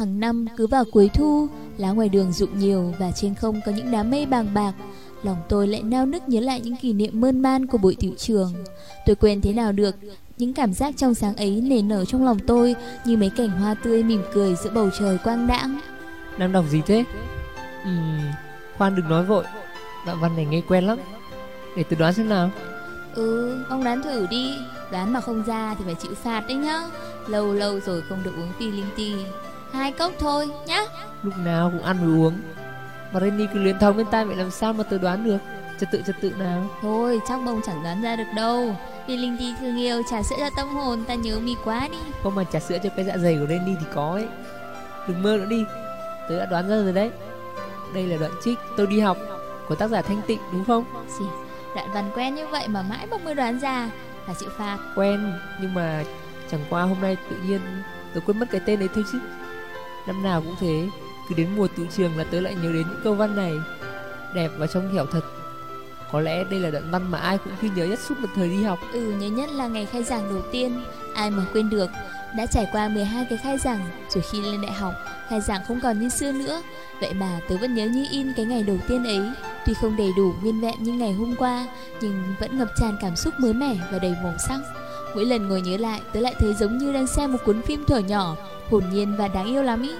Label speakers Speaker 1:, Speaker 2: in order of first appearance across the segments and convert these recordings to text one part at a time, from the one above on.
Speaker 1: Hàng năm cứ vào cuối thu, lá ngoài đường rụng nhiều và trên không có những đám mây bàng bạc. Lòng tôi lại nao nức nhớ lại những kỷ niệm mơn man của buổi tiểu trường. Tôi quên thế nào được, những cảm giác trong sáng ấy nề nở trong lòng tôi như mấy cảnh hoa tươi mỉm cười giữa bầu trời quang đãng. Đang đọc gì thế? Ừm, khoan đừng nói vội, đoạn văn này nghe quen lắm. Để tôi đoán xem nào.
Speaker 2: Ừ, ông đoán thử đi Đoán mà không ra thì phải chịu phạt đấy nhá Lâu lâu rồi không được uống phi linh ti Hai cốc thôi nhá
Speaker 1: Lúc nào cũng ăn rồi uống Mà Rainy cứ liên thông bên tai vậy làm sao mà tớ đoán được Trật tự trật tự nào
Speaker 2: Thôi chắc bông chẳng đoán ra được đâu Vì Linh tì thương yêu trà sữa cho tâm hồn Ta nhớ mì quá đi
Speaker 1: Không mà trà sữa cho cái dạ dày của Rainy thì có ấy Đừng mơ nữa đi Tớ đã đoán ra rồi đấy Đây là đoạn trích tôi đi học Của tác giả Thanh Tịnh đúng không
Speaker 2: Gì Đoạn văn quen như vậy mà mãi mà mới đoán ra Là chịu phạt
Speaker 1: Quen nhưng mà chẳng qua hôm nay tự nhiên Tôi quên mất cái tên đấy thôi chứ Năm nào cũng thế Cứ đến mùa tứ trường là tớ lại nhớ đến những câu văn này Đẹp và trong hiểu thật Có lẽ đây là đoạn văn mà ai cũng khi nhớ nhất suốt một thời đi học
Speaker 2: Ừ nhớ nhất là ngày khai giảng đầu tiên Ai mà quên được Đã trải qua 12 cái khai giảng Rồi khi lên đại học Khai giảng không còn như xưa nữa Vậy mà tớ vẫn nhớ như in cái ngày đầu tiên ấy Tuy không đầy đủ nguyên vẹn như ngày hôm qua Nhưng vẫn ngập tràn cảm xúc mới mẻ và đầy màu sắc Mỗi lần ngồi nhớ lại tớ lại thấy giống như đang xem một cuốn phim thở nhỏ Hồn nhiên và đáng yêu lắm ý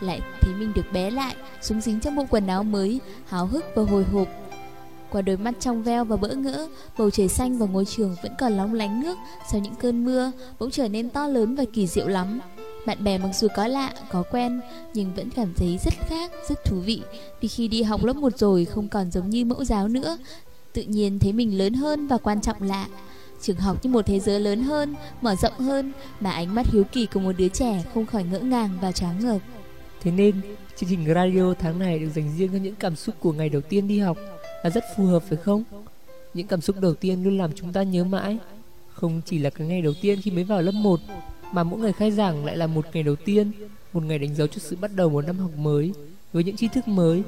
Speaker 2: Lại thấy mình được bé lại Súng dính trong bộ quần áo mới Háo hức và hồi hộp Qua đôi mắt trong veo và bỡ ngỡ Bầu trời xanh và ngôi trường vẫn còn lóng lánh nước Sau những cơn mưa Bỗng trở nên to lớn và kỳ diệu lắm bạn bè mặc dù có lạ, có quen Nhưng vẫn cảm thấy rất khác, rất thú vị Vì khi đi học lớp 1 rồi không còn giống như mẫu giáo nữa Tự nhiên thấy mình lớn hơn và quan trọng lạ Trường học như một thế giới lớn hơn, mở rộng hơn mà ánh mắt hiếu kỳ của một đứa trẻ không khỏi ngỡ ngàng và tráng ngợp.
Speaker 1: Thế nên, chương trình radio tháng này được dành riêng cho những cảm xúc của ngày đầu tiên đi học là rất phù hợp phải không? Những cảm xúc đầu tiên luôn làm chúng ta nhớ mãi. Không chỉ là cái ngày đầu tiên khi mới vào lớp 1, mà mỗi ngày khai giảng lại là một ngày đầu tiên, một ngày đánh dấu cho sự bắt đầu một năm học mới, với những tri thức mới,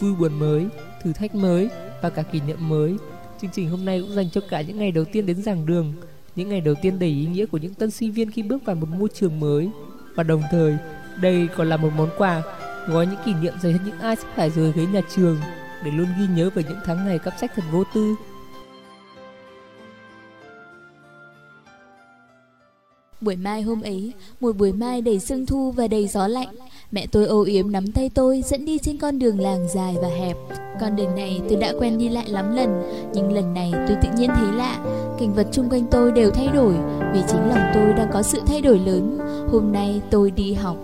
Speaker 1: vui buồn mới, thử thách mới và cả kỷ niệm mới Chương trình hôm nay cũng dành cho cả những ngày đầu tiên đến giảng đường, những ngày đầu tiên đầy ý nghĩa của những tân sinh viên khi bước vào một môi trường mới. Và đồng thời, đây còn là một món quà gói những kỷ niệm dành cho những ai sắp phải rời ghế nhà trường để luôn ghi nhớ về những tháng ngày cắp sách thật vô tư
Speaker 2: Buổi mai hôm ấy, một buổi mai đầy sương thu và đầy gió lạnh, mẹ tôi âu yếm nắm tay tôi dẫn đi trên con đường làng dài và hẹp. Con đường này tôi đã quen đi lại lắm lần, nhưng lần này tôi tự nhiên thấy lạ, cảnh vật chung quanh tôi đều thay đổi, vì chính lòng tôi đang có sự thay đổi lớn. Hôm nay tôi đi học,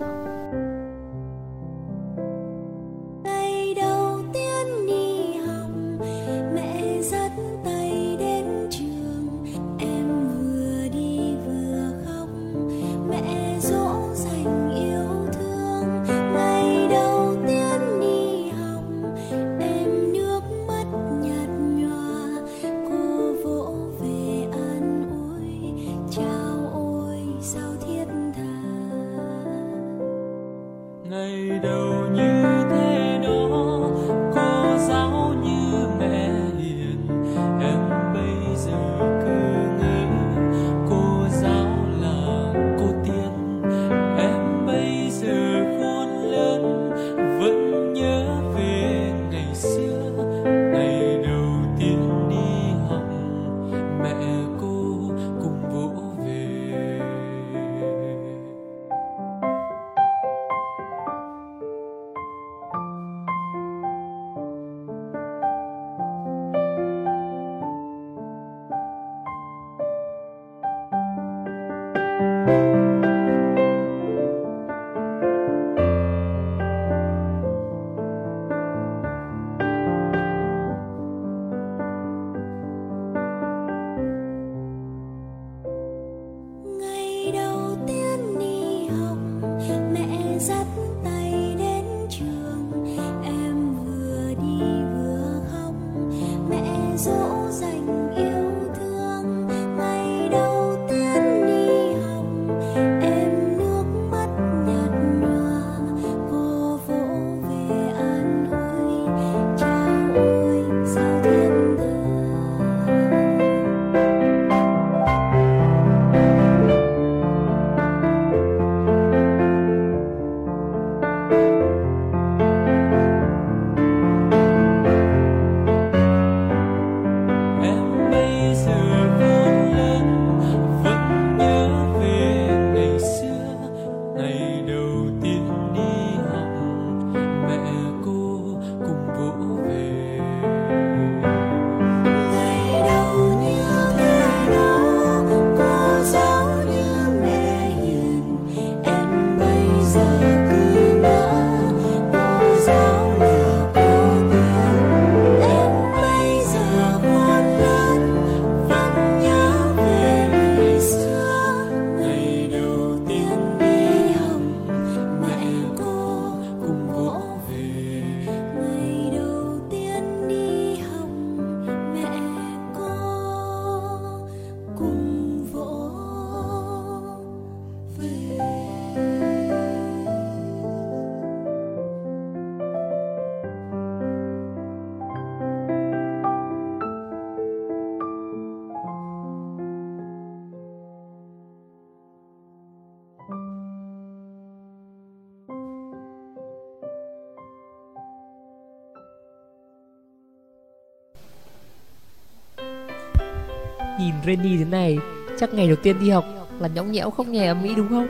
Speaker 1: Nhìn Renny thế này Chắc ngày đầu tiên đi học là nhõng nhẽo không nhè ấm ý đúng không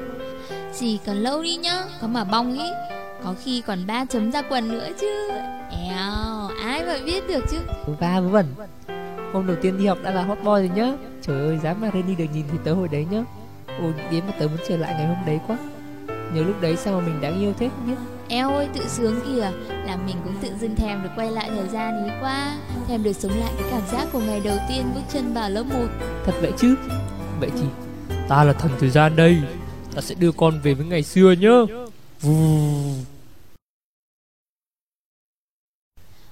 Speaker 2: Chỉ cần lâu đi nhá Có mà bong ý Có khi còn ba chấm ra quần nữa chứ Eo Ai mà biết được chứ
Speaker 1: Ba vẩn Hôm đầu tiên đi học đã là hot boy rồi nhá Trời ơi dám mà Renny được nhìn thì tớ hồi đấy nhá Ôi nghĩ mà tớ muốn trở lại ngày hôm đấy quá Nhớ lúc đấy sao mà mình đáng yêu thế không biết
Speaker 2: Eo ơi tự sướng kìa làm mình cũng tự dưng thèm được quay lại thời gian ý quá em được sống lại cái cảm giác của ngày đầu tiên bước chân vào lớp 1
Speaker 1: Thật vậy chứ Vậy thì ta là thần thời gian đây Ta sẽ đưa con về với ngày xưa nhá
Speaker 2: Vù.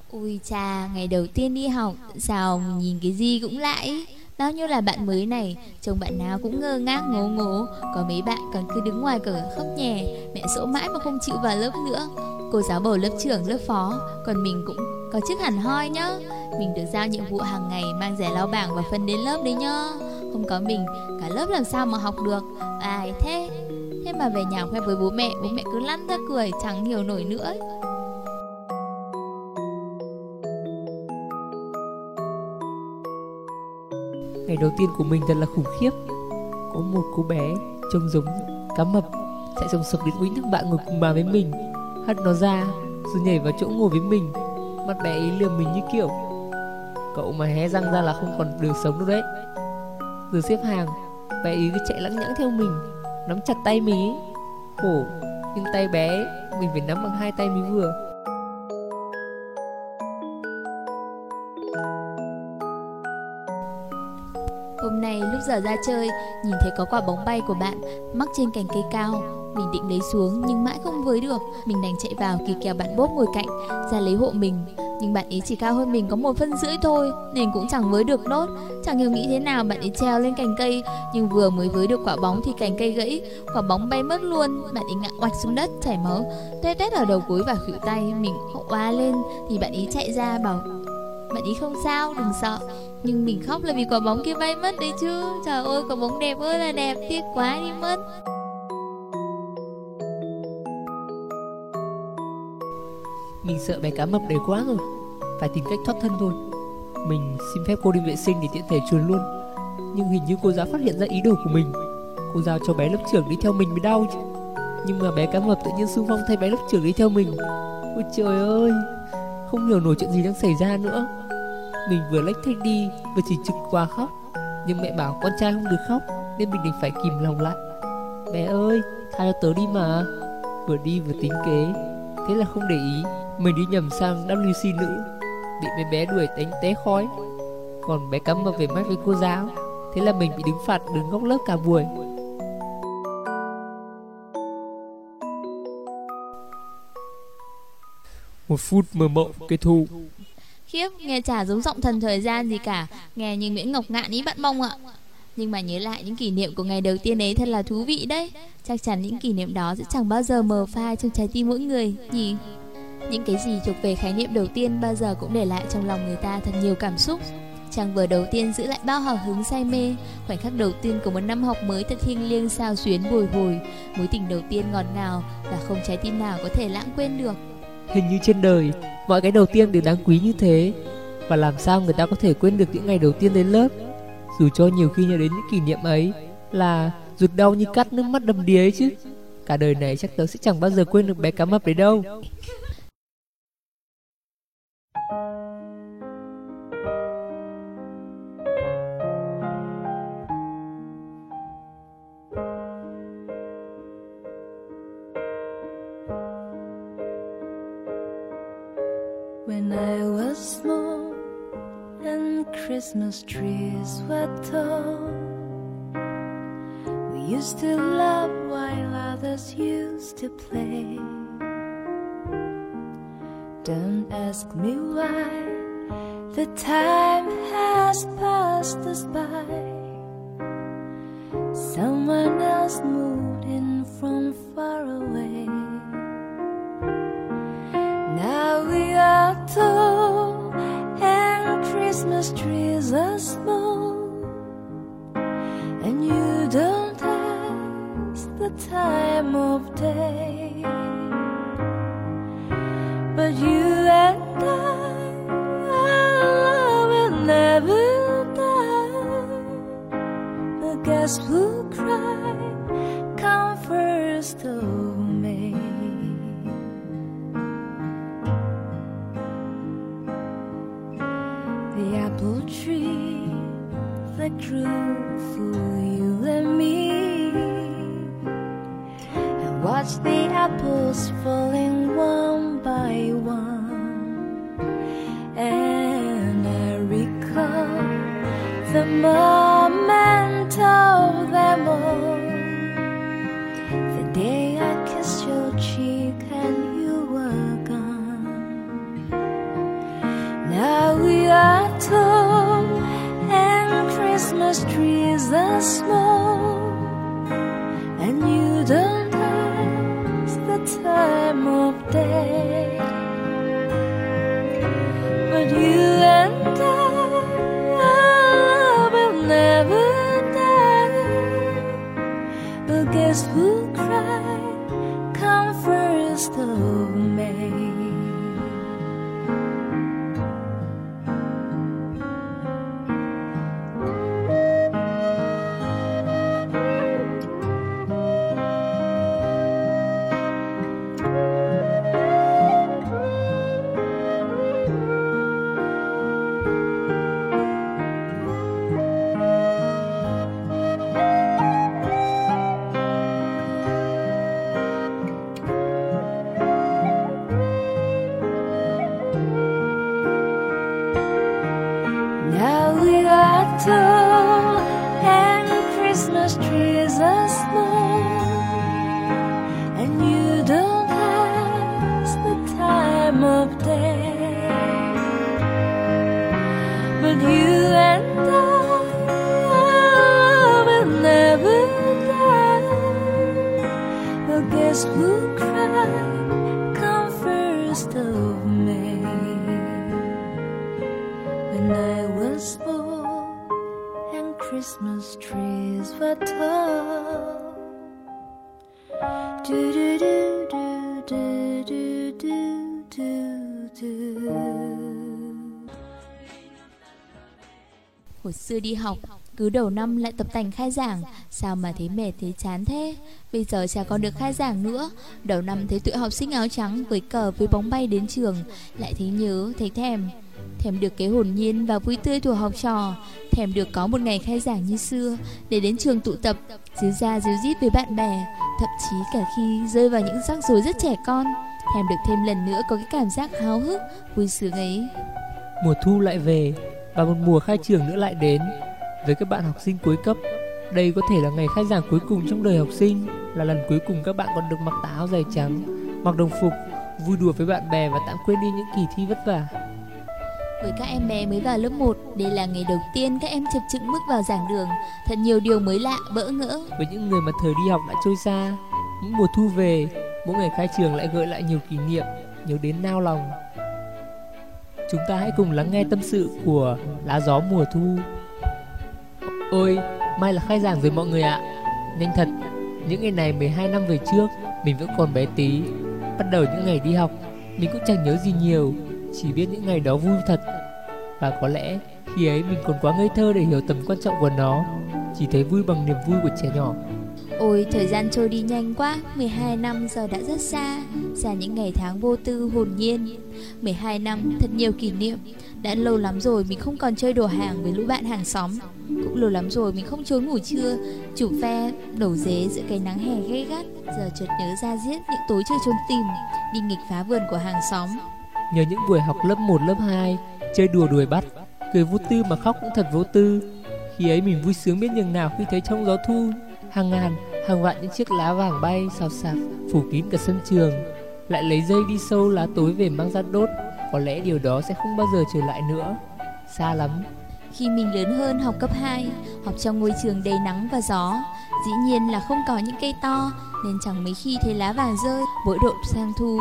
Speaker 2: Ui cha, ngày đầu tiên đi học, sao nhìn cái gì cũng lãi Bao nhiêu là bạn mới này, trông bạn nào cũng ngơ ngác ngố ngố Có mấy bạn còn cứ đứng ngoài cửa khóc nhè, mẹ sỗ mãi mà không chịu vào lớp nữa Cô giáo bầu lớp trưởng, lớp phó, còn mình cũng có chức hẳn hoi nhá Mình được giao nhiệm vụ hàng ngày mang giải lao bảng và phân đến lớp đấy nhá Không có mình, cả lớp làm sao mà học được Ai thế Thế mà về nhà khoe với bố mẹ, bố mẹ cứ lăn ra cười, chẳng hiểu nổi nữa
Speaker 1: Ngày đầu tiên của mình thật là khủng khiếp Có một cô bé trông giống cá mập Chạy sồng sọc đến quýnh thằng bạn ngồi cùng bàn với mình Hất nó ra rồi nhảy vào chỗ ngồi với mình mắt bé ý lườm mình như kiểu Cậu mà hé răng ra là không còn đường sống đâu đấy Rồi xếp hàng Bé ý cứ chạy lẳng nhãng theo mình Nắm chặt tay mí, Khổ Nhưng tay bé mình phải nắm bằng hai tay mới vừa
Speaker 2: Hôm nay lúc giờ ra chơi Nhìn thấy có quả bóng bay của bạn Mắc trên cành cây cao mình định lấy xuống nhưng mãi không với được Mình đành chạy vào kỳ kèo bạn bốp ngồi cạnh Ra lấy hộ mình Nhưng bạn ấy chỉ cao hơn mình có một phân rưỡi thôi Nên cũng chẳng với được nốt Chẳng hiểu nghĩ thế nào bạn ấy treo lên cành cây Nhưng vừa mới với được quả bóng thì cành cây gãy Quả bóng bay mất luôn Bạn ấy ngã oạch xuống đất chảy máu Tê tét ở đầu gối và khuỷu tay Mình hộ oa lên thì bạn ấy chạy ra bảo bạn ý không sao, đừng sợ Nhưng mình khóc là vì quả bóng kia bay mất đấy chứ Trời ơi, quả bóng đẹp ơi là đẹp Tiếc quá đi mất
Speaker 1: Mình sợ bé cá mập đấy quá rồi Phải tìm cách thoát thân thôi Mình xin phép cô đi vệ sinh để tiện thể chuồn luôn Nhưng hình như cô giáo phát hiện ra ý đồ của mình Cô giáo cho bé lớp trưởng đi theo mình mới đau chứ Nhưng mà bé cá mập tự nhiên xung phong thay bé lớp trưởng đi theo mình Ôi trời ơi Không hiểu nổi chuyện gì đang xảy ra nữa Mình vừa lách thích đi Vừa chỉ trực qua khóc Nhưng mẹ bảo con trai không được khóc Nên mình định phải kìm lòng lại Bé ơi Tha cho tớ đi mà Vừa đi vừa tính kế thế là không để ý Mình đi nhầm sang WC nữ Bị mấy bé đuổi đánh té khói Còn bé cắm vào về mắt với cô giáo Thế là mình bị đứng phạt đứng góc lớp cả buổi Một phút mơ mộng kết thúc
Speaker 2: Khiếp, nghe chả giống giọng thần thời gian gì cả Nghe như Nguyễn Ngọc Ngạn ý bạn mong ạ nhưng mà nhớ lại những kỷ niệm của ngày đầu tiên ấy thật là thú vị đấy chắc chắn những kỷ niệm đó sẽ chẳng bao giờ mờ phai trong trái tim mỗi người nhỉ những cái gì thuộc về khái niệm đầu tiên bao giờ cũng để lại trong lòng người ta thật nhiều cảm xúc Trang vở đầu tiên giữ lại bao hào hứng say mê Khoảnh khắc đầu tiên của một năm học mới thật thiêng liêng sao xuyến bồi hồi Mối tình đầu tiên ngọt ngào và không trái tim nào có thể lãng quên được
Speaker 1: Hình như trên đời, mọi cái đầu tiên đều đáng quý như thế Và làm sao người ta có thể quên được những ngày đầu tiên đến lớp dù cho nhiều khi nhớ đến những kỷ niệm ấy Là rụt đau như cắt nước mắt đầm đìa ấy chứ Cả đời này chắc tớ sẽ chẳng bao giờ quên được bé cá mập đấy đâu Christmas trees were tall. We used to love while others used to play. Don't ask me why the time has passed us by. Someone else moved in from far away. Christmas trees are small, and you don't ask the time of day. But you and I, our love will never die. The guess who? true for you and me. And watch the apples falling one by one. And I recall the moment.
Speaker 2: the Tôi đi học, cứ đầu năm lại tập tành khai giảng Sao mà thấy mệt thấy chán thế Bây giờ chả còn được khai giảng nữa Đầu năm thấy tụi học sinh áo trắng Với cờ với bóng bay đến trường Lại thấy nhớ, thấy thèm Thèm được cái hồn nhiên và vui tươi thuộc học trò Thèm được có một ngày khai giảng như xưa Để đến trường tụ tập Díu ra díu dít với bạn bè Thậm chí cả khi rơi vào những rắc rối rất trẻ con Thèm được thêm lần nữa có cái cảm giác háo hức Vui sướng ấy
Speaker 1: Mùa thu lại về và một mùa khai trường nữa lại đến Với các bạn học sinh cuối cấp Đây có thể là ngày khai giảng cuối cùng trong đời học sinh Là lần cuối cùng các bạn còn được mặc tà áo dài trắng Mặc đồng phục Vui đùa với bạn bè và tạm quên đi những kỳ thi vất vả
Speaker 2: với các em bé mới vào lớp 1, đây là ngày đầu tiên các em chập chững bước vào giảng đường, thật nhiều điều mới lạ, bỡ ngỡ.
Speaker 1: Với những người mà thời đi học đã trôi xa, những mùa thu về, mỗi ngày khai trường lại gợi lại nhiều kỷ niệm, nhớ đến nao lòng chúng ta hãy cùng lắng nghe tâm sự của lá gió mùa thu. Ôi, mai là khai giảng rồi mọi người ạ. Nhanh thật, những ngày này 12 năm về trước, mình vẫn còn bé tí. Bắt đầu những ngày đi học, mình cũng chẳng nhớ gì nhiều, chỉ biết những ngày đó vui thật. Và có lẽ khi ấy mình còn quá ngây thơ để hiểu tầm quan trọng của nó, chỉ thấy vui bằng niềm vui của trẻ nhỏ
Speaker 2: Ôi thời gian trôi đi nhanh quá 12 năm giờ đã rất xa Xa những ngày tháng vô tư hồn nhiên 12 năm thật nhiều kỷ niệm Đã lâu lắm rồi mình không còn chơi đồ hàng với lũ bạn hàng xóm Cũng lâu lắm rồi mình không trốn ngủ trưa Chủ phe đổ dế giữa cái nắng hè gay gắt Giờ chợt nhớ ra giết những tối chơi trốn tìm Đi nghịch phá vườn của hàng xóm Nhớ
Speaker 1: những buổi học lớp 1, lớp 2 Chơi đùa đuổi bắt Cười vô tư mà khóc cũng thật vô tư Khi ấy mình vui sướng biết nhường nào khi thấy trong gió thu hàng ngàn hàng vạn những chiếc lá vàng bay xào xạc phủ kín cả sân trường lại lấy dây đi sâu lá tối về mang ra đốt có lẽ điều đó sẽ không bao giờ trở lại nữa xa lắm
Speaker 2: khi mình lớn hơn học cấp 2, học trong ngôi trường đầy nắng và gió, dĩ nhiên là không có những cây to nên chẳng mấy khi thấy lá vàng rơi, mỗi độ sang thu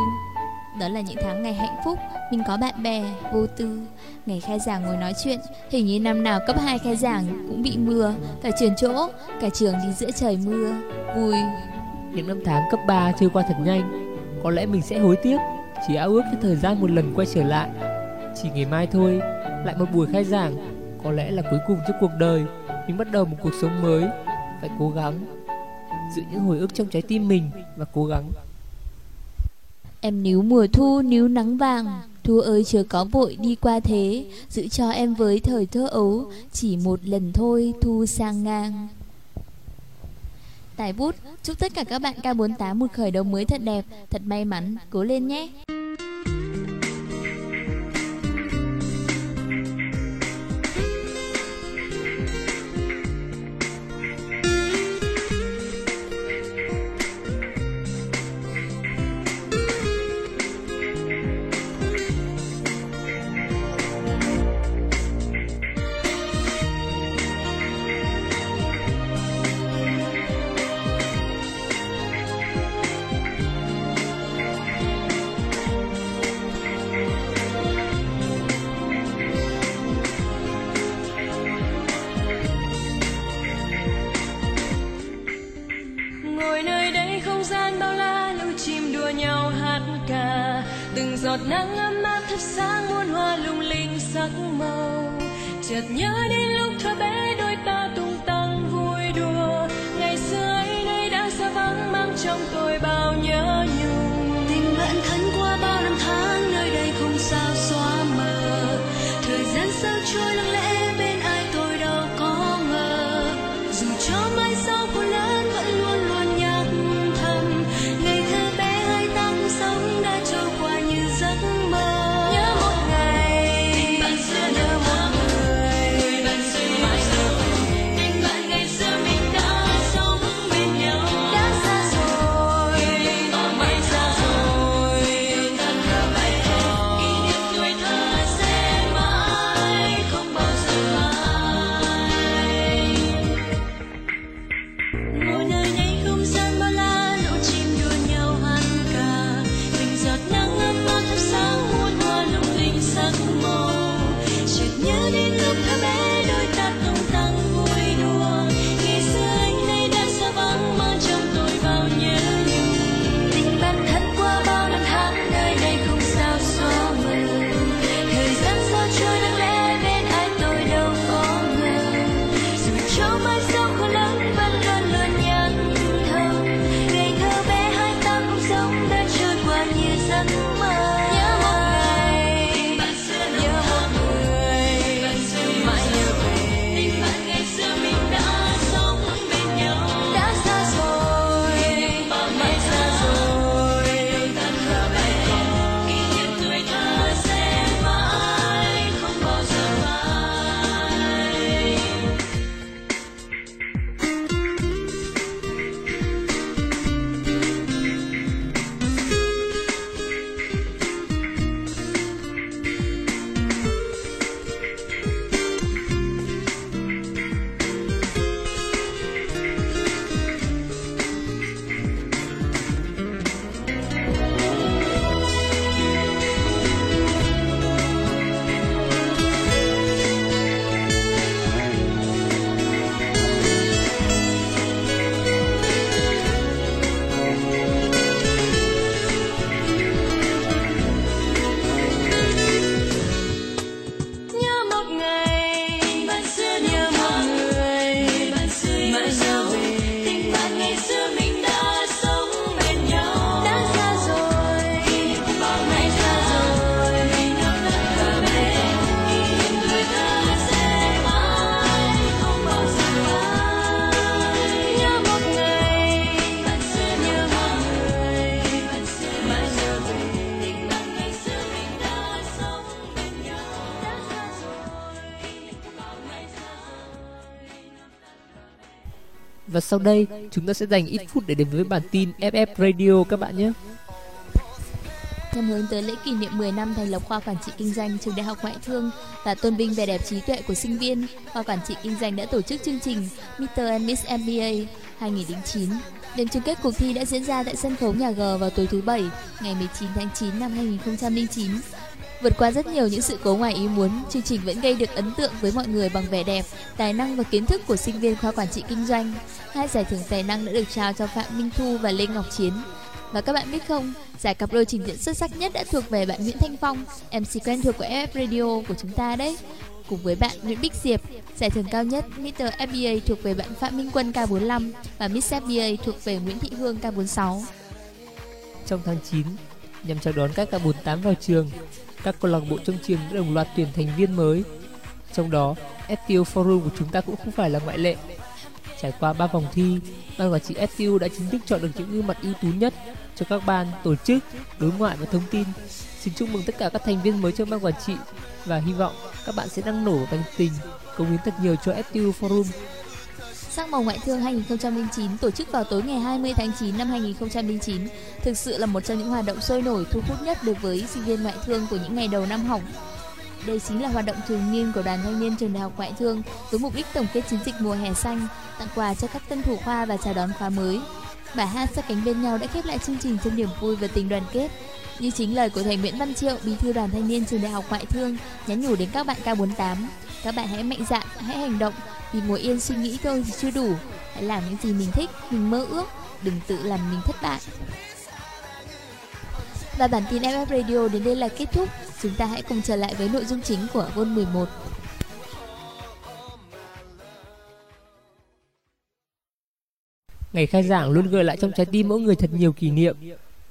Speaker 2: đó là những tháng ngày hạnh phúc Mình có bạn bè, vô tư Ngày khai giảng ngồi nói chuyện Hình như năm nào cấp 2 khai giảng cũng bị mưa Phải chuyển chỗ, cả trường đi giữa trời mưa Vui
Speaker 1: Những năm tháng cấp 3 trôi qua thật nhanh Có lẽ mình sẽ hối tiếc Chỉ ao ước cho thời gian một lần quay trở lại Chỉ ngày mai thôi Lại một buổi khai giảng Có lẽ là cuối cùng trong cuộc đời Mình bắt đầu một cuộc sống mới Phải cố gắng Giữ những hồi ức trong trái tim mình Và cố gắng
Speaker 2: Em níu mùa thu níu nắng vàng Thu ơi chưa có vội đi qua thế Giữ cho em với thời thơ ấu Chỉ một lần thôi thu sang ngang Tài bút, chúc tất cả các bạn K48 một khởi đầu mới thật đẹp, thật may mắn, cố lên nhé!
Speaker 3: lung linh sắc màu chợt nhớ đến lúc thơ bé đôi ta tung
Speaker 1: sau đây, chúng ta sẽ dành ít phút để đến với bản tin FF Radio các bạn nhé.
Speaker 4: Nhằm hướng tới lễ kỷ niệm 10 năm thành lập khoa quản trị kinh doanh trường Đại học Ngoại thương và tôn vinh vẻ đẹp trí tuệ của sinh viên, khoa quản trị kinh doanh đã tổ chức chương trình Mr. and Miss MBA 2009. Đêm chung kết cuộc thi đã diễn ra tại sân khấu nhà G vào tối thứ Bảy, ngày 19 tháng 9 năm 2009 Vượt qua rất nhiều những sự cố ngoài ý muốn, chương trình vẫn gây được ấn tượng với mọi người bằng vẻ đẹp, tài năng và kiến thức của sinh viên khoa quản trị kinh doanh. Hai giải thưởng tài năng đã được trao cho Phạm Minh Thu và Lê Ngọc Chiến. Và các bạn biết không, giải cặp đôi trình diễn xuất sắc nhất đã thuộc về bạn Nguyễn Thanh Phong, MC quen thuộc của FF Radio của chúng ta đấy. Cùng với bạn Nguyễn Bích Diệp, giải thưởng cao nhất Mr. FBA thuộc về bạn Phạm Minh Quân K45 và Miss FBA thuộc về Nguyễn Thị Hương K46.
Speaker 1: Trong tháng 9, nhằm chào đón các K48 vào trường, các câu lạc bộ trong trường đã đồng loạt tuyển thành viên mới. Trong đó, STO Forum của chúng ta cũng không phải là ngoại lệ. Trải qua 3 vòng thi, ban quản trị STU đã chính thức chọn được những gương mặt ưu tú nhất cho các ban tổ chức, đối ngoại và thông tin. Xin chúc mừng tất cả các thành viên mới trong ban quản trị và hy vọng các bạn sẽ năng nổ và thành tình, cống hiến thật nhiều cho STU Forum
Speaker 4: Sắc màu ngoại thương 2009 tổ chức vào tối ngày 20 tháng 9 năm 2009 thực sự là một trong những hoạt động sôi nổi thu hút nhất đối với sinh viên ngoại thương của những ngày đầu năm học. Đây chính là hoạt động thường niên của đoàn thanh niên trường đại học ngoại thương với mục đích tổng kết chiến dịch mùa hè xanh, tặng quà cho các tân thủ khoa và chào đón khóa mới. Bài hát sát cánh bên nhau đã khép lại chương trình trong niềm vui và tình đoàn kết. Như chính lời của thầy Nguyễn Văn Triệu, bí thư đoàn thanh niên trường đại học ngoại thương, nhắn nhủ đến các bạn K48, các bạn hãy mạnh dạn, hãy hành động Vì ngồi yên suy nghĩ thôi thì chưa đủ Hãy làm những gì mình thích, mình mơ ước Đừng tự làm mình thất bại Và bản tin FF Radio đến đây là kết thúc Chúng ta hãy cùng trở lại với nội dung chính của Vôn 11
Speaker 1: Ngày khai giảng luôn gợi lại trong trái tim mỗi người thật nhiều kỷ niệm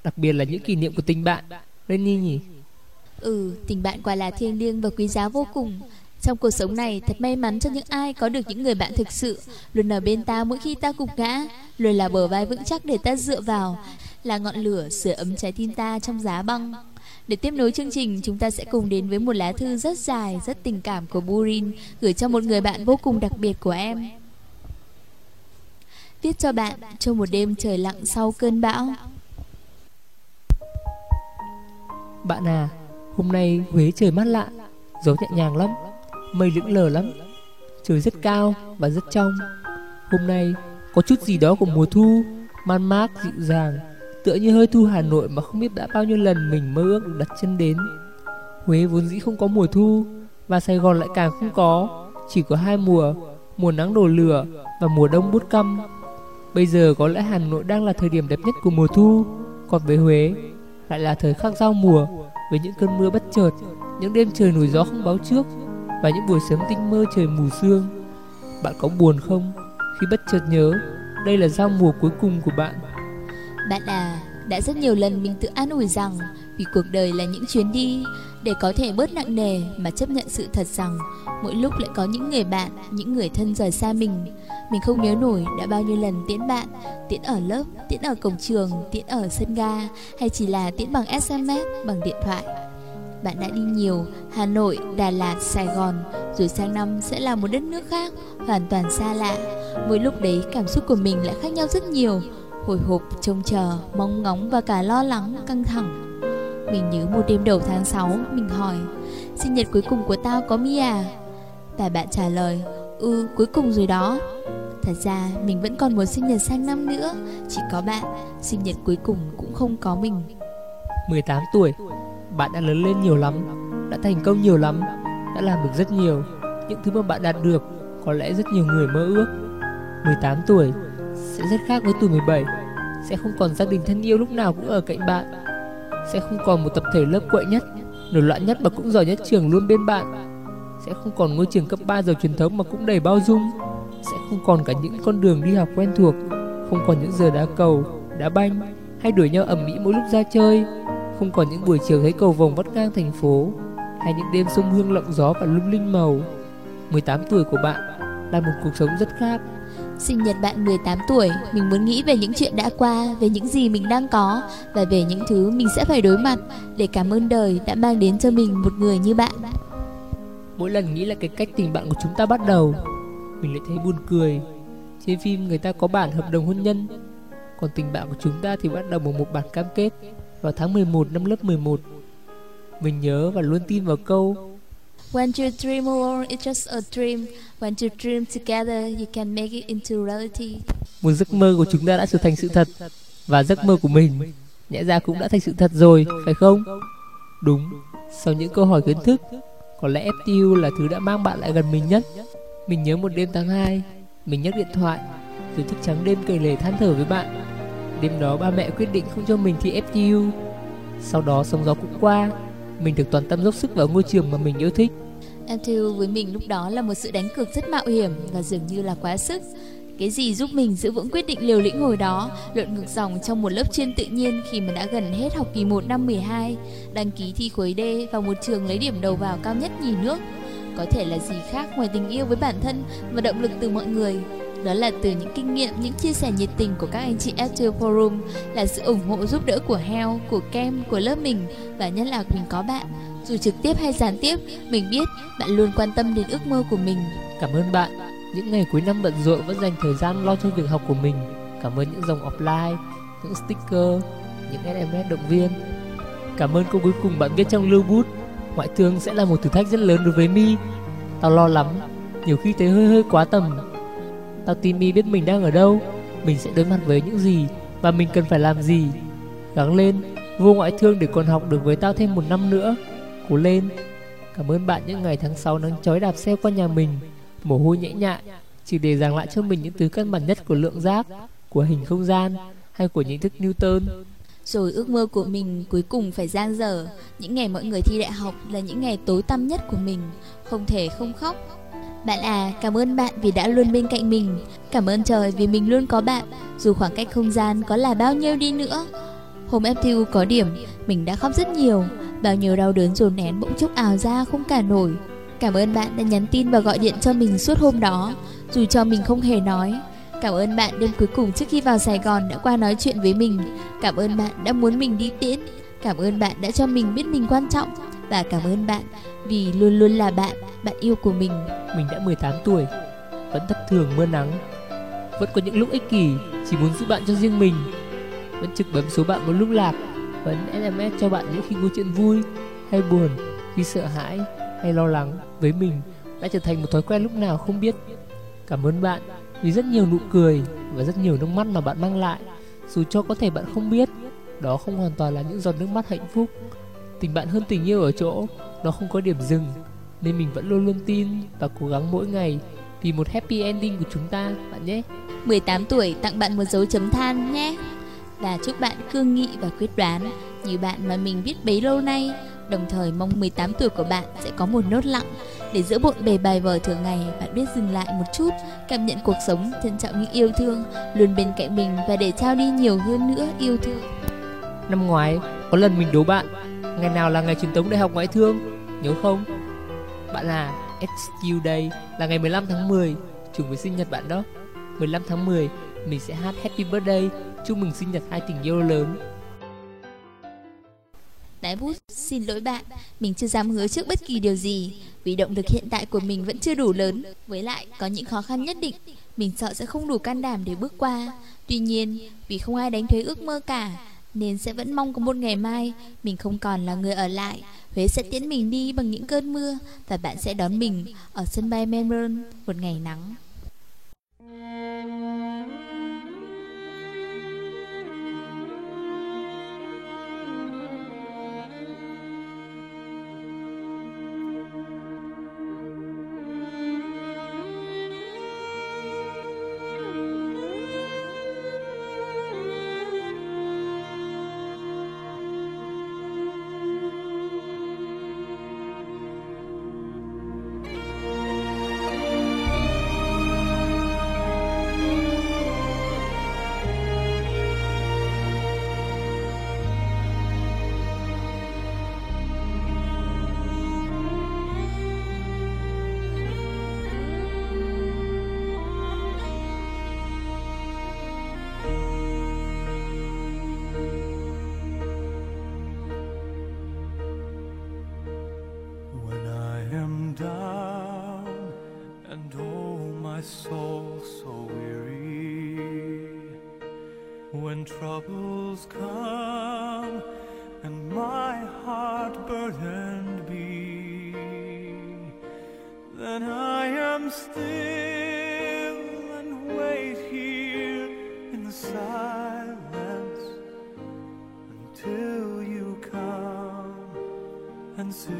Speaker 1: Đặc biệt là những kỷ niệm của tình bạn Lenny nhỉ?
Speaker 2: Ừ, tình bạn quả là thiêng liêng và quý giá vô cùng trong cuộc sống này, thật may mắn cho những ai có được những người bạn thực sự, luôn ở bên ta mỗi khi ta cục ngã, luôn là bờ vai vững chắc để ta dựa vào, là ngọn lửa sửa ấm trái tim ta trong giá băng. Để tiếp nối chương trình, chúng ta sẽ cùng đến với một lá thư rất dài, rất tình cảm của Burin gửi cho một người bạn vô cùng đặc biệt của em. Viết cho bạn trong một đêm trời lặng sau cơn bão.
Speaker 1: Bạn à, hôm nay Huế trời mát lạ, gió nhẹ nhàng lắm. Mây lững lờ lắm Trời rất cao và rất trong Hôm nay có chút gì đó của mùa thu Man mác dịu dàng Tựa như hơi thu Hà Nội mà không biết đã bao nhiêu lần mình mơ ước đặt chân đến Huế vốn dĩ không có mùa thu Và Sài Gòn lại càng không có Chỉ có hai mùa Mùa nắng đổ lửa và mùa đông bút căm Bây giờ có lẽ Hà Nội đang là thời điểm đẹp nhất của mùa thu Còn với Huế lại là thời khắc giao mùa Với những cơn mưa bất chợt Những đêm trời nổi gió không báo trước và những buổi sớm tinh mơ trời mù sương. Bạn có buồn không khi bất chợt nhớ đây là giao mùa cuối cùng của bạn?
Speaker 2: Bạn à, đã rất nhiều lần mình tự an ủi rằng vì cuộc đời là những chuyến đi để có thể bớt nặng nề mà chấp nhận sự thật rằng mỗi lúc lại có những người bạn, những người thân rời xa mình. Mình không nhớ nổi đã bao nhiêu lần tiễn bạn, tiễn ở lớp, tiễn ở cổng trường, tiễn ở sân ga hay chỉ là tiễn bằng SMS, bằng điện thoại bạn đã đi nhiều, Hà Nội, Đà Lạt, Sài Gòn, rồi sang năm sẽ là một đất nước khác, hoàn toàn xa lạ. Mỗi lúc đấy cảm xúc của mình lại khác nhau rất nhiều, hồi hộp, trông chờ, mong ngóng và cả lo lắng, căng thẳng. Mình nhớ một đêm đầu tháng 6, mình hỏi, sinh nhật cuối cùng của tao có mi à? Và bạn trả lời, ừ, cuối cùng rồi đó. Thật ra mình vẫn còn một sinh nhật sang năm nữa Chỉ có bạn Sinh nhật cuối cùng cũng không có mình
Speaker 1: 18 tuổi bạn đã lớn lên nhiều lắm đã thành công nhiều lắm đã làm được rất nhiều những thứ mà bạn đạt được có lẽ rất nhiều người mơ ước 18 tuổi sẽ rất khác với tuổi 17 sẽ không còn gia đình thân yêu lúc nào cũng ở cạnh bạn sẽ không còn một tập thể lớp quậy nhất nổi loạn nhất mà cũng giỏi nhất trường luôn bên bạn sẽ không còn ngôi trường cấp 3 giàu truyền thống mà cũng đầy bao dung sẽ không còn cả những con đường đi học quen thuộc không còn những giờ đá cầu đá banh hay đuổi nhau ầm mỹ mỗi lúc ra chơi không còn những buổi chiều thấy cầu vồng vắt ngang thành phố hay những đêm sông hương lộng gió và lung linh màu. 18 tuổi của bạn là một cuộc sống rất khác.
Speaker 2: Sinh nhật bạn 18 tuổi, mình muốn nghĩ về những chuyện đã qua, về những gì mình đang có và về những thứ mình sẽ phải đối mặt để cảm ơn đời đã mang đến cho mình một người như bạn.
Speaker 1: Mỗi lần nghĩ là cái cách tình bạn của chúng ta bắt đầu, mình lại thấy buồn cười. Trên phim người ta có bản hợp đồng hôn nhân, còn tình bạn của chúng ta thì bắt đầu bằng một bản cam kết vào tháng 11 năm lớp 11. Mình nhớ và luôn tin vào câu
Speaker 5: When you dream alone, it's just a dream. When you dream together, you can make it into reality.
Speaker 1: Một giấc mơ của chúng ta đã trở thành sự thật và giấc mơ của mình nhẽ ra cũng đã thành sự thật rồi, phải không? Đúng. Sau những câu hỏi kiến thức, có lẽ FTU là thứ đã mang bạn lại gần mình nhất. Mình nhớ một đêm tháng 2, mình nhấc điện thoại, rồi thức trắng đêm kể lể than thở với bạn Đêm đó ba mẹ quyết định không cho mình thi FTU Sau đó sóng gió cũng qua Mình được toàn tâm dốc sức vào ngôi trường mà mình yêu thích
Speaker 2: FTU với mình lúc đó là một sự đánh cược rất mạo hiểm Và dường như là quá sức cái gì giúp mình giữ vững quyết định liều lĩnh hồi đó, lượn ngược dòng trong một lớp chuyên tự nhiên khi mà đã gần hết học kỳ 1 năm 12, đăng ký thi khối D vào một trường lấy điểm đầu vào cao nhất nhì nước. Có thể là gì khác ngoài tình yêu với bản thân và động lực từ mọi người, đó là từ những kinh nghiệm, những chia sẻ nhiệt tình của các anh chị F2 Forum, là sự ủng hộ giúp đỡ của Heo, của Kem, của lớp mình và nhất là mình có bạn. Dù trực tiếp hay gián tiếp, mình biết bạn luôn quan tâm đến ước mơ của mình.
Speaker 1: Cảm ơn bạn. Những ngày cuối năm bận rộn vẫn dành thời gian lo cho việc học của mình. Cảm ơn những dòng offline, những sticker, những SMS động viên. Cảm ơn cô cuối cùng bạn viết trong lưu bút. Ngoại thương sẽ là một thử thách rất lớn đối với mi. Tao lo lắm, nhiều khi thấy hơi hơi quá tầm Tao tin mi biết mình đang ở đâu Mình sẽ đối mặt với những gì Và mình cần phải làm gì Gắng lên Vô ngoại thương để còn học được với tao thêm một năm nữa Cố lên Cảm ơn bạn những ngày tháng 6 nắng chói đạp xe qua nhà mình Mồ hôi nhễ nhại Chỉ để giảng lại cho mình những thứ căn bản nhất của lượng giác Của hình không gian Hay của những thức Newton
Speaker 2: rồi ước mơ của mình cuối cùng phải gian dở Những ngày mọi người thi đại học là những ngày tối tăm nhất của mình Không thể không khóc bạn à, cảm ơn bạn vì đã luôn bên cạnh mình. Cảm ơn trời vì mình luôn có bạn, dù khoảng cách không gian có là bao nhiêu đi nữa. Hôm FTU có điểm, mình đã khóc rất nhiều. Bao nhiêu đau đớn dồn nén bỗng chốc ào ra không cả nổi. Cảm ơn bạn đã nhắn tin và gọi điện cho mình suốt hôm đó, dù cho mình không hề nói. Cảm ơn bạn đêm cuối cùng trước khi vào Sài Gòn đã qua nói chuyện với mình. Cảm ơn bạn đã muốn mình đi tiễn. Cảm ơn bạn đã cho mình biết mình quan trọng và cảm ơn bạn vì luôn luôn là bạn, bạn yêu của mình.
Speaker 1: Mình đã 18 tuổi, vẫn thất thường mưa nắng, vẫn có những lúc ích kỷ chỉ muốn giữ bạn cho riêng mình, vẫn trực bấm số bạn một lúc lạc, vẫn SMS cho bạn những khi có chuyện vui hay buồn, khi sợ hãi hay lo lắng với mình đã trở thành một thói quen lúc nào không biết. Cảm ơn bạn vì rất nhiều nụ cười và rất nhiều nước mắt mà bạn mang lại, dù cho có thể bạn không biết, đó không hoàn toàn là những giọt nước mắt hạnh phúc Tình bạn hơn tình yêu ở chỗ nó không có điểm dừng nên mình vẫn luôn luôn tin và cố gắng mỗi ngày vì một happy ending của chúng ta bạn nhé.
Speaker 2: 18 tuổi tặng bạn một dấu chấm than nhé. Và chúc bạn cương nghị và quyết đoán như bạn mà mình biết bấy lâu nay, đồng thời mong 18 tuổi của bạn sẽ có một nốt lặng để giữa bộn bề bài vở thường ngày bạn biết dừng lại một chút cảm nhận cuộc sống trân trọng những yêu thương luôn bên cạnh mình và để trao đi nhiều hơn nữa yêu thương
Speaker 1: năm ngoái có lần mình đố bạn Ngày nào là ngày truyền thống Đại học Ngoại thương Nhớ không Bạn là SQ Day là ngày 15 tháng 10 Trùng với sinh nhật bạn đó 15 tháng 10 Mình sẽ hát Happy Birthday Chúc mừng sinh nhật hai tình yêu lớn
Speaker 2: Đại bút, xin lỗi bạn, mình chưa dám hứa trước bất kỳ điều gì Vì động lực hiện tại của mình vẫn chưa đủ lớn Với lại, có những khó khăn nhất định Mình sợ sẽ không đủ can đảm để bước qua Tuy nhiên, vì không ai đánh thuế ước mơ cả nên sẽ vẫn mong có một ngày mai Mình không còn là người ở lại Huế sẽ tiễn mình đi bằng những cơn mưa Và bạn sẽ đón mình ở sân bay Melbourne Một ngày nắng I am still and wait here in the silence until you come and sit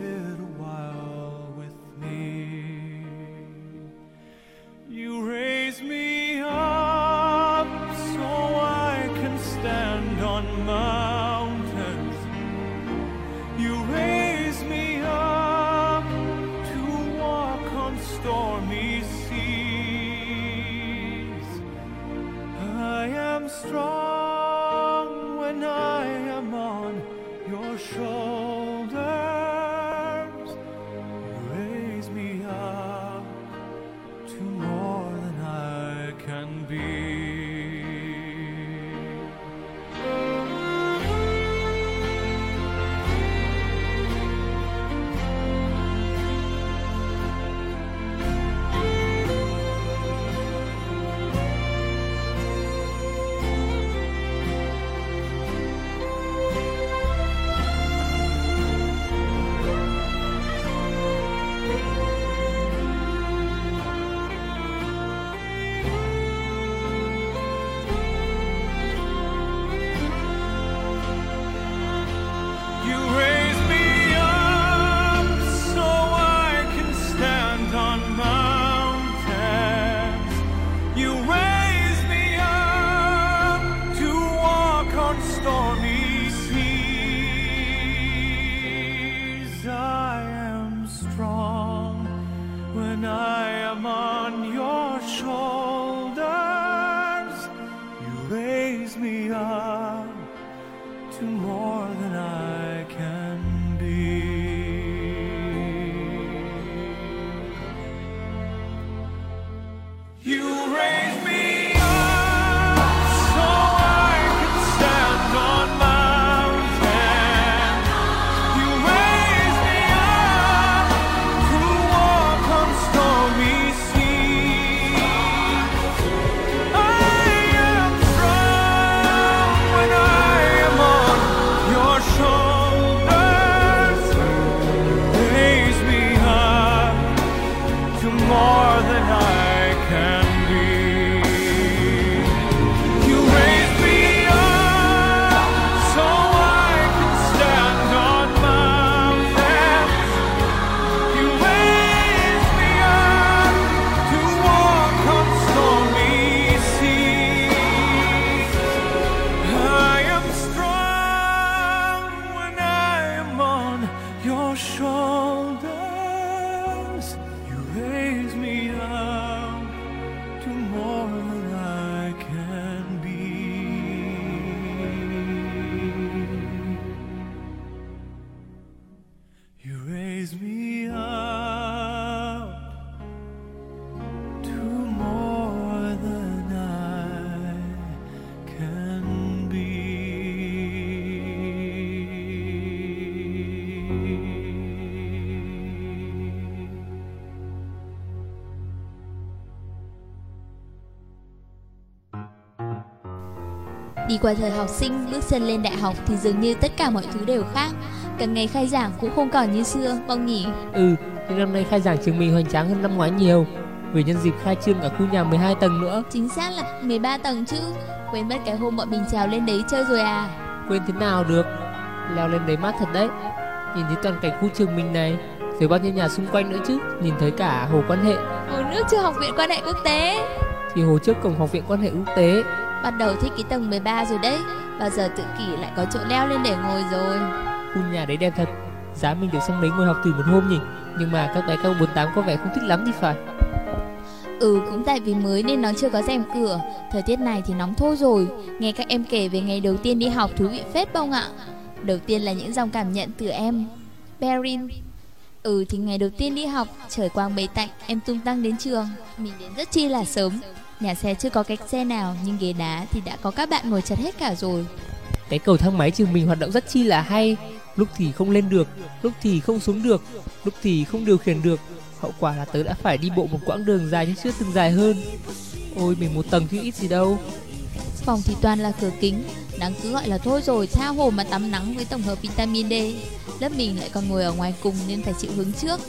Speaker 2: qua thời học sinh, bước chân lên đại học thì dường như tất cả mọi thứ đều khác. Cả ngày khai giảng cũng không còn như xưa, mong nhỉ?
Speaker 1: Ừ, nhưng năm nay khai giảng trường mình hoành tráng hơn năm ngoái nhiều. Vì nhân dịp khai trương cả khu nhà 12 tầng nữa
Speaker 2: Chính xác là 13 tầng chứ Quên mất cái hôm bọn mình trèo lên đấy chơi rồi à
Speaker 1: Quên thế nào được Leo lên đấy mát thật đấy Nhìn thấy toàn cảnh khu trường mình này Rồi bao nhiêu nhà xung quanh nữa chứ Nhìn thấy cả hồ quan hệ Hồ
Speaker 2: nước chưa học viện quan hệ quốc tế
Speaker 1: Thì hồ trước cổng học viện quan hệ quốc tế
Speaker 2: bắt đầu thích cái tầng 13 rồi đấy Bao giờ tự kỷ lại có chỗ leo lên để ngồi rồi
Speaker 1: Khu nhà đấy đẹp thật Giá mình được sang đấy ngồi học thử một hôm nhỉ Nhưng mà các bé cao 48 có vẻ không thích lắm thì phải
Speaker 2: Ừ cũng tại vì mới nên nó chưa có rèm cửa Thời tiết này thì nóng thôi rồi Nghe các em kể về ngày đầu tiên đi học thú vị phết bông ạ Đầu tiên là những dòng cảm nhận từ em Berin Ừ thì ngày đầu tiên đi học Trời quang mây tạnh Em tung tăng đến trường Mình đến rất chi là sớm Nhà xe chưa có cách xe nào nhưng ghế đá thì đã có các bạn ngồi chật hết cả rồi.
Speaker 1: Cái cầu thang máy trường mình hoạt động rất chi là hay, lúc thì không lên được, lúc thì không xuống được, lúc thì không điều khiển được. Hậu quả là tớ đã phải đi bộ một quãng đường dài nhưng chưa từng dài hơn. Ôi mình một tầng chứ ít gì đâu.
Speaker 2: Phòng thì toàn là cửa kính, đáng cứ gọi là thôi rồi tha hồ mà tắm nắng với tổng hợp vitamin D. Lớp mình lại còn ngồi ở ngoài cùng nên phải chịu hướng trước.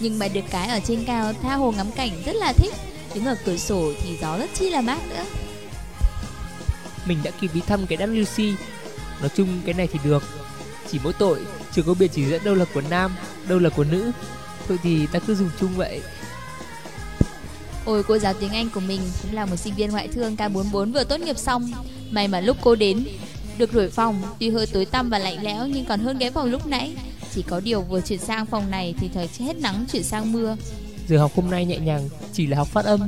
Speaker 2: Nhưng mà được cái ở trên cao tha hồ ngắm cảnh rất là thích Đứng ở cửa sổ thì gió rất chi là mát nữa
Speaker 1: Mình đã kịp đi thăm cái Lucy. Nói chung cái này thì được Chỉ mỗi tội chưa có biển chỉ dẫn đâu là của nam Đâu là của nữ Thôi thì ta cứ dùng chung vậy
Speaker 2: Ôi cô giáo tiếng Anh của mình cũng là một sinh viên ngoại thương K44 vừa tốt nghiệp xong May mà lúc cô đến Được đổi phòng tuy hơi tối tăm và lạnh lẽo Nhưng còn hơn cái phòng lúc nãy Chỉ có điều vừa chuyển sang phòng này thì thời hết nắng chuyển sang mưa
Speaker 1: Giờ học hôm nay nhẹ nhàng Chỉ là học phát âm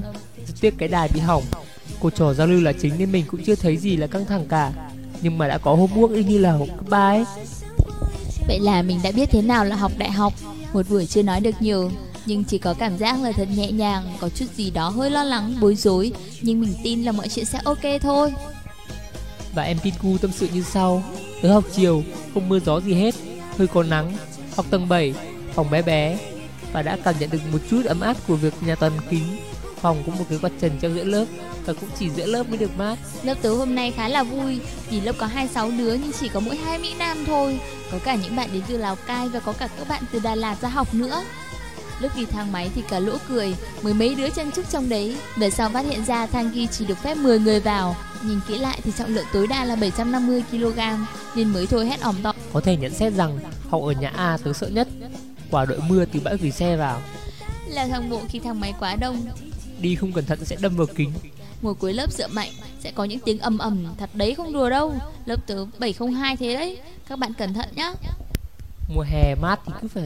Speaker 1: Rất tiếc cái đài bị hỏng Cô trò giao lưu là chính nên mình cũng chưa thấy gì là căng thẳng cả Nhưng mà đã có homework y như là học cấp 3 ấy
Speaker 2: Vậy là mình đã biết thế nào là học đại học Một buổi chưa nói được nhiều nhưng chỉ có cảm giác là thật nhẹ nhàng, có chút gì đó hơi lo lắng, bối rối, nhưng mình tin là mọi chuyện sẽ ok thôi.
Speaker 1: Và em tin cu tâm sự như sau: Tớ học chiều, không mưa gió gì hết, hơi có nắng, học tầng 7, phòng bé bé, và đã cảm nhận được một chút ấm áp của việc nhà toàn kính phòng có một cái quạt trần trong giữa lớp và cũng chỉ giữa lớp mới được mát.
Speaker 2: Lớp tớ hôm nay khá là vui vì lớp có 26 đứa nhưng chỉ có mỗi hai Mỹ Nam thôi. Có cả những bạn đến từ Lào Cai và có cả các bạn từ Đà Lạt ra học nữa. Lúc đi thang máy thì cả lỗ cười, mười mấy đứa chân trúc trong đấy. Về sau phát hiện ra thang ghi chỉ được phép 10 người vào. Nhìn kỹ lại thì trọng lượng tối đa là 750 kg nên mới thôi hét ỏm to.
Speaker 1: Có thể nhận xét rằng học ở nhà A tớ sợ nhất quả đội mưa từ bãi gửi xe vào
Speaker 2: Là thang bộ khi thang máy quá đông
Speaker 1: Đi không cẩn thận sẽ đâm vào kính
Speaker 2: Ngồi cuối lớp dựa mạnh sẽ có những tiếng ầm ầm Thật đấy không đùa đâu Lớp tớ 702 thế đấy Các bạn cẩn thận nhá
Speaker 1: Mùa hè mát thì cứ phải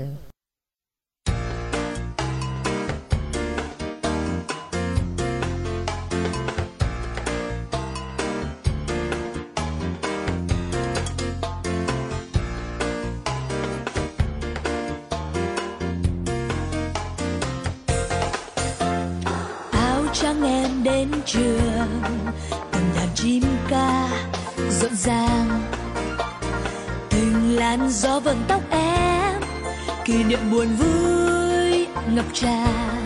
Speaker 6: đến trường từng đàn chim ca rộn ràng từng làn gió vần tóc em kỷ niệm buồn vui ngập tràn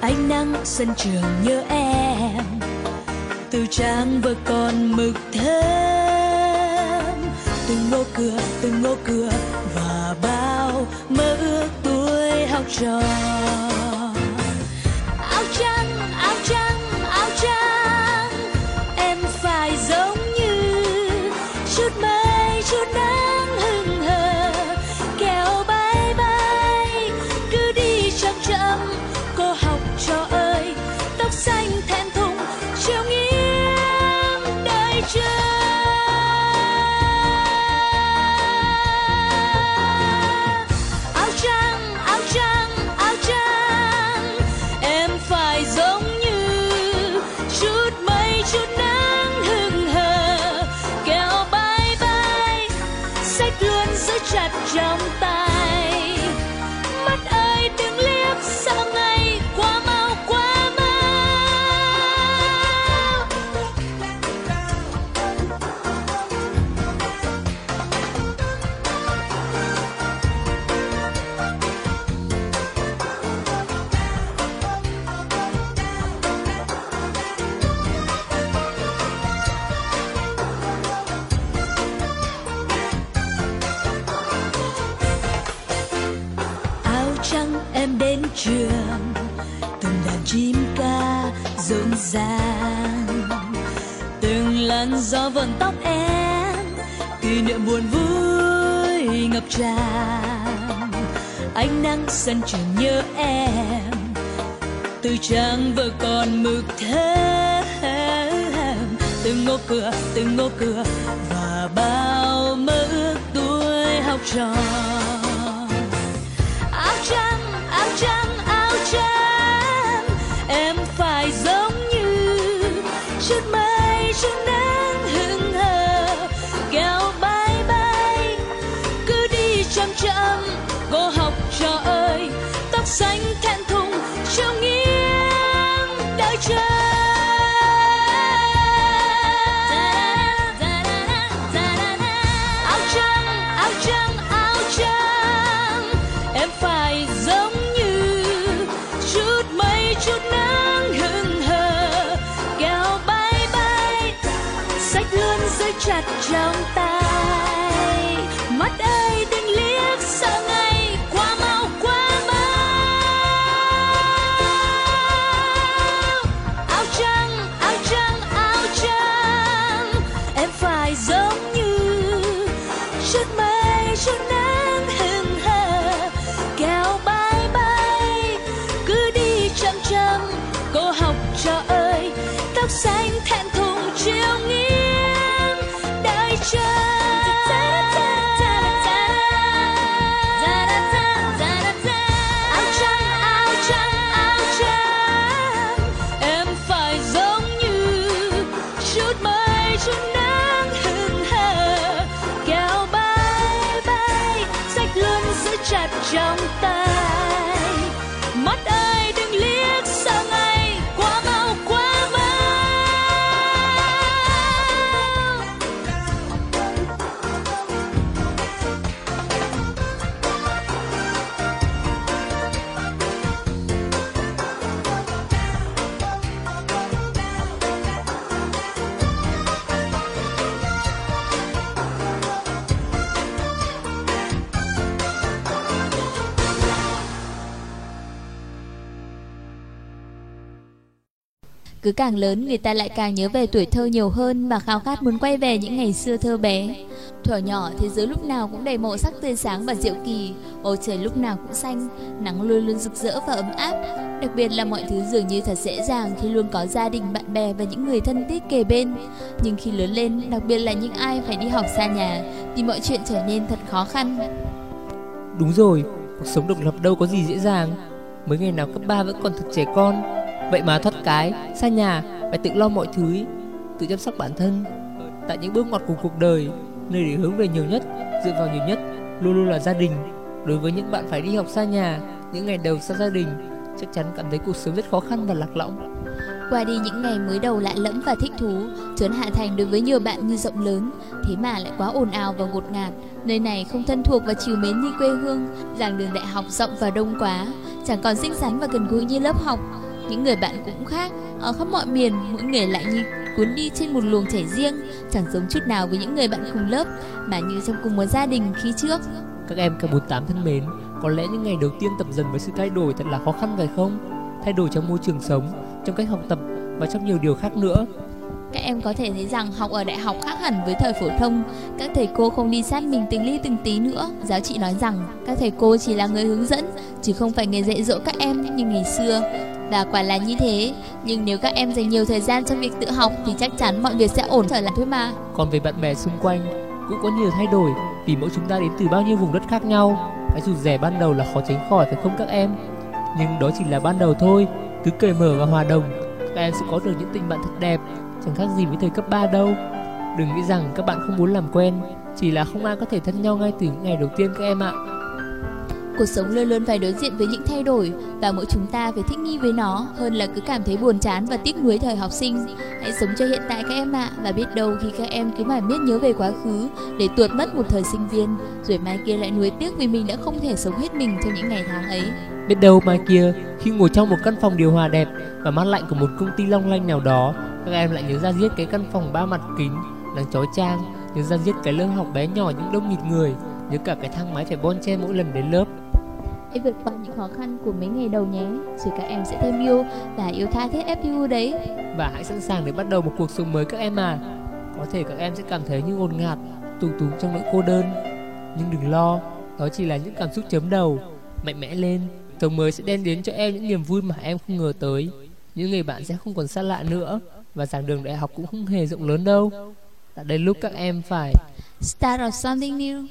Speaker 6: ánh nắng sân trường nhớ em từ trang vừa còn mực thơm từng ngô cửa từng ngô cửa và bao mơ ước tuổi học trò áo trắng Just. buồn vui ngập tràn ánh nắng sân trường nhớ em từ trang vừa còn mực thêm từng ngô cửa từng ngô cửa và bao mơ ước tuổi học trò áo trắng áo trắng Chuck jump
Speaker 2: càng lớn người ta lại càng nhớ về tuổi thơ nhiều hơn và khao khát muốn quay về những ngày xưa thơ bé. Thuở nhỏ thế giới lúc nào cũng đầy màu sắc tươi sáng và diệu kỳ, bầu trời lúc nào cũng xanh, nắng luôn luôn rực rỡ và ấm áp. Đặc biệt là mọi thứ dường như thật dễ dàng khi luôn có gia đình, bạn bè và những người thân thiết kề bên. Nhưng khi lớn lên, đặc biệt là những ai phải đi học xa nhà, thì mọi chuyện trở nên thật khó khăn.
Speaker 1: Đúng rồi, cuộc sống độc lập đâu có gì dễ dàng. Mới ngày nào cấp 3 vẫn còn thật trẻ con, Vậy mà thoát cái, xa nhà, phải tự lo mọi thứ, tự chăm sóc bản thân. Tại những bước ngoặt của cuộc đời, nơi để hướng về nhiều nhất, dựa vào nhiều nhất, luôn luôn là gia đình. Đối với những bạn phải đi học xa nhà, những ngày đầu xa gia đình, chắc chắn cảm thấy cuộc sống rất khó khăn và lạc lõng.
Speaker 2: Qua đi những ngày mới đầu lạ lẫm và thích thú, trốn Hạ Thành đối với nhiều bạn như rộng lớn, thế mà lại quá ồn ào và ngột ngạt. Nơi này không thân thuộc và chiều mến như quê hương, giảng đường đại học rộng và đông quá, chẳng còn xinh xắn và gần gũi như lớp học những người bạn cũng khác, ở khắp mọi miền, mỗi người lại như cuốn đi trên một luồng chảy riêng, chẳng giống chút nào với những người bạn cùng lớp mà như trong cùng một gia đình khi trước.
Speaker 1: Các em cả 48 thân mến, có lẽ những ngày đầu tiên tập dần với sự thay đổi thật là khó khăn phải không? Thay đổi trong môi trường sống, trong cách học tập và trong nhiều điều khác nữa.
Speaker 2: Các em có thể thấy rằng học ở đại học khác hẳn với thời phổ thông, các thầy cô không đi sát mình từng ly từng tí nữa. Giáo trị nói rằng các thầy cô chỉ là người hướng dẫn, chứ không phải người dạy dỗ các em như ngày xưa. Và quả là như thế, nhưng nếu các em dành nhiều thời gian cho việc tự học thì chắc chắn mọi việc sẽ ổn trở lại thôi mà.
Speaker 1: Còn về bạn bè xung quanh, cũng có nhiều thay đổi vì mỗi chúng ta đến từ bao nhiêu vùng đất khác nhau. Cái rụt rẻ ban đầu là khó tránh khỏi phải không các em? Nhưng đó chỉ là ban đầu thôi, cứ cởi mở và hòa đồng, các em sẽ có được những tình bạn thật đẹp, chẳng khác gì với thời cấp 3 đâu. Đừng nghĩ rằng các bạn không muốn làm quen, chỉ là không ai có thể thân nhau ngay từ những ngày đầu tiên các em ạ.
Speaker 2: Cuộc sống luôn luôn phải đối diện với những thay đổi và mỗi chúng ta phải thích nghi với nó hơn là cứ cảm thấy buồn chán và tiếc nuối thời học sinh. Hãy sống cho hiện tại các em ạ à, và biết đâu khi các em cứ mãi miết nhớ về quá khứ để tuột mất một thời sinh viên, rồi mai kia lại nuối tiếc vì mình đã không thể sống hết mình trong những ngày tháng ấy.
Speaker 1: Biết đâu mai kia khi ngồi trong một căn phòng điều hòa đẹp và mát lạnh của một công ty long lanh nào đó, các em lại nhớ ra giết cái căn phòng ba mặt kính, nắng chói chang, nhớ ra giết cái lớp học bé nhỏ những đông nghịt người nhớ cả cái thang máy phải bon chen mỗi lần đến lớp
Speaker 2: Hãy vượt qua những khó khăn của mấy ngày đầu nhé Rồi các em sẽ thêm yêu và yêu tha thiết FPU đấy
Speaker 1: Và hãy sẵn sàng để bắt đầu một cuộc sống mới các em à Có thể các em sẽ cảm thấy như ngột ngạt, tù túng trong nỗi cô đơn Nhưng đừng lo, đó chỉ là những cảm xúc chấm đầu Mạnh mẽ lên, sống mới sẽ đem đến cho em những niềm vui mà em không ngờ tới Những người bạn sẽ không còn xa lạ nữa Và giảng đường đại học cũng không hề rộng lớn đâu Đã đến lúc các em phải
Speaker 2: Start of something new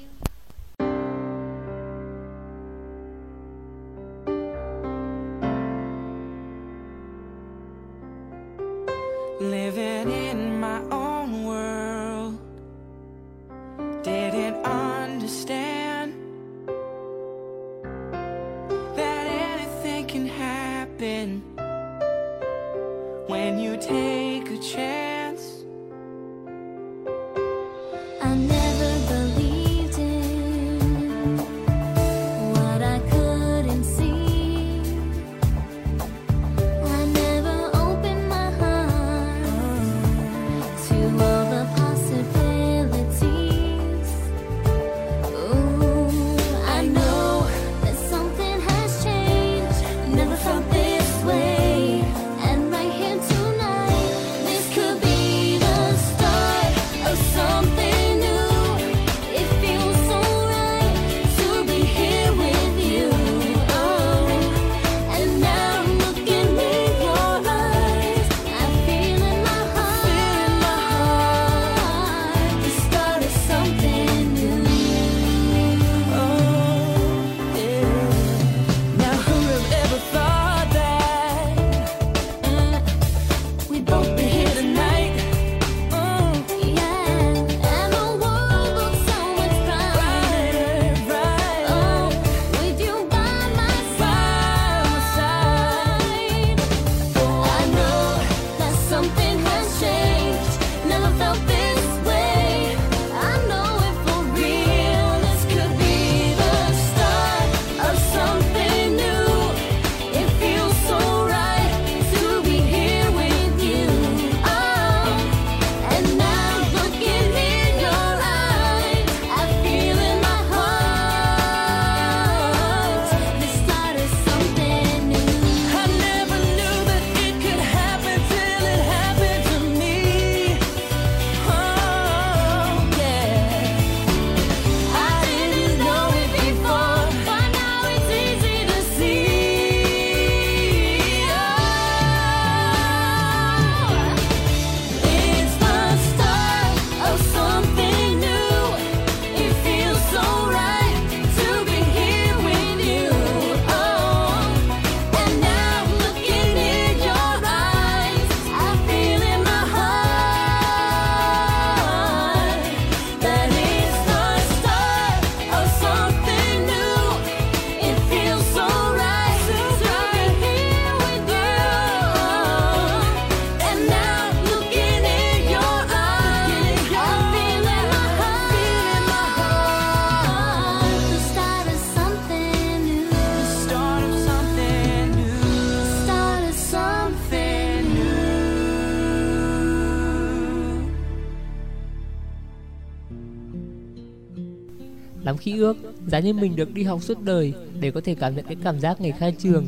Speaker 1: ước Giá như mình được đi học suốt đời Để có thể cảm nhận cái cảm giác ngày khai trường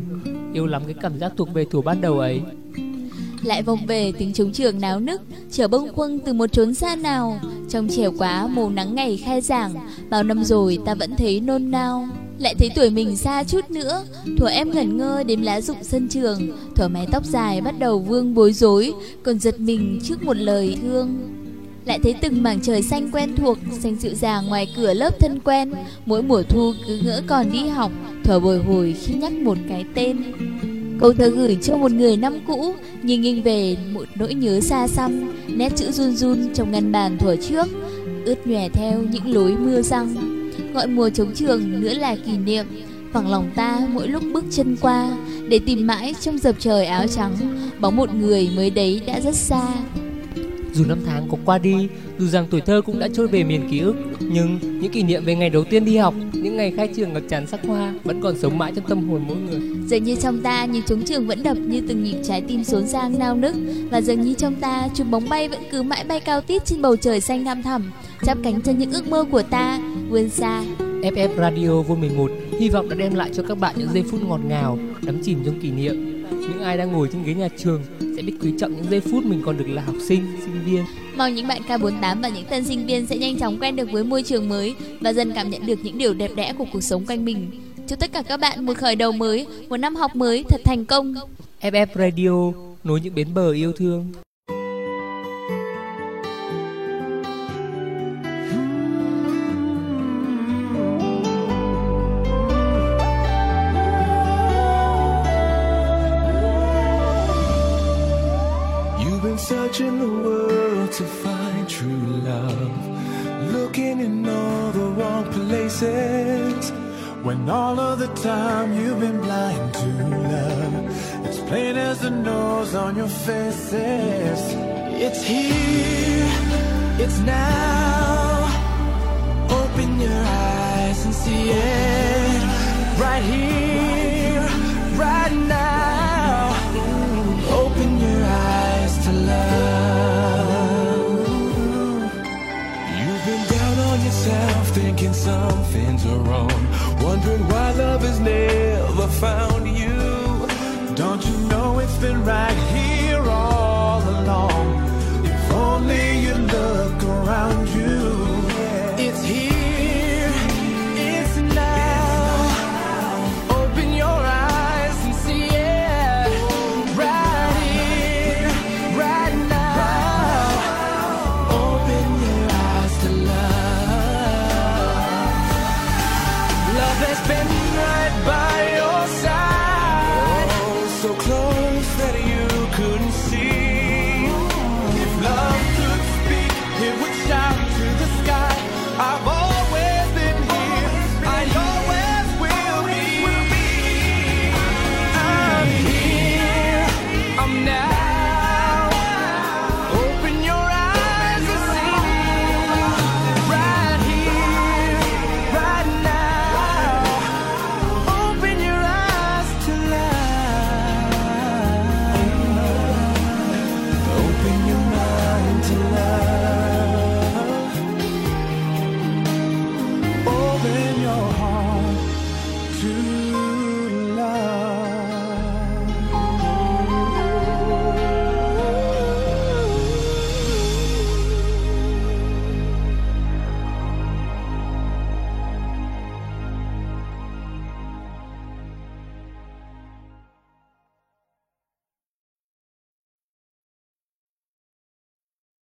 Speaker 1: Yêu lắm cái cảm giác thuộc về thủ ban đầu ấy
Speaker 2: lại vọng về tiếng trống trường náo nức, trở bông khuâng từ một chốn xa nào. Trong trẻo quá mùa nắng ngày khai giảng, bao năm rồi ta vẫn thấy nôn nao. Lại thấy tuổi mình xa chút nữa, thuở em ngẩn ngơ đếm lá rụng sân trường, thuở mái tóc dài bắt đầu vương bối rối, còn giật mình trước một lời thương lại thấy từng mảng trời xanh quen thuộc, xanh dịu dàng ngoài cửa lớp thân quen. Mỗi mùa thu cứ ngỡ còn đi học, thở bồi hồi khi nhắc một cái tên. Câu thơ gửi cho một người năm cũ, nhìn nghiêng về một nỗi nhớ xa xăm, nét chữ run run trong ngăn bàn thuở trước, ướt nhòe theo những lối mưa răng. Gọi mùa trống trường nữa là kỷ niệm, phẳng lòng ta mỗi lúc bước chân qua, để tìm mãi trong dập trời áo trắng, bóng một người mới đấy đã rất xa.
Speaker 1: Dù năm tháng có qua đi, dù rằng tuổi thơ cũng đã trôi về miền ký ức, nhưng những kỷ niệm về ngày đầu tiên đi học, những ngày khai trường ngập tràn sắc hoa vẫn còn sống mãi trong tâm hồn mỗi người.
Speaker 2: Dường như trong ta những trống trường vẫn đập như từng nhịp trái tim xốn sang nao nức và dường như trong ta chùm bóng bay vẫn cứ mãi bay cao tít trên bầu trời xanh thăm thẳm, chắp cánh cho những ước mơ của ta vươn xa.
Speaker 1: FF Radio Vô Mình hy vọng đã đem lại cho các bạn những giây phút ngọt ngào, đắm chìm trong kỷ niệm. Những ai đang ngồi trên ghế nhà trường biết quý trọng những giây phút mình còn được là học sinh, sinh viên.
Speaker 2: Mong những bạn K48 và những tân sinh viên sẽ nhanh chóng quen được với môi trường mới và dần cảm nhận được những điều đẹp đẽ của cuộc sống quanh mình. Chúc tất cả các bạn một khởi đầu mới, một năm học mới thật thành công.
Speaker 1: FF Radio nối những bến bờ yêu thương. When all of the time you've been blind to love, it's plain as the nose on your faces. It's here, it's now. Open your eyes and see it right here, right now. Open your eyes to love. You've been down on yourself, thinking something's wrong love has never found you. Don't you know it's been right here?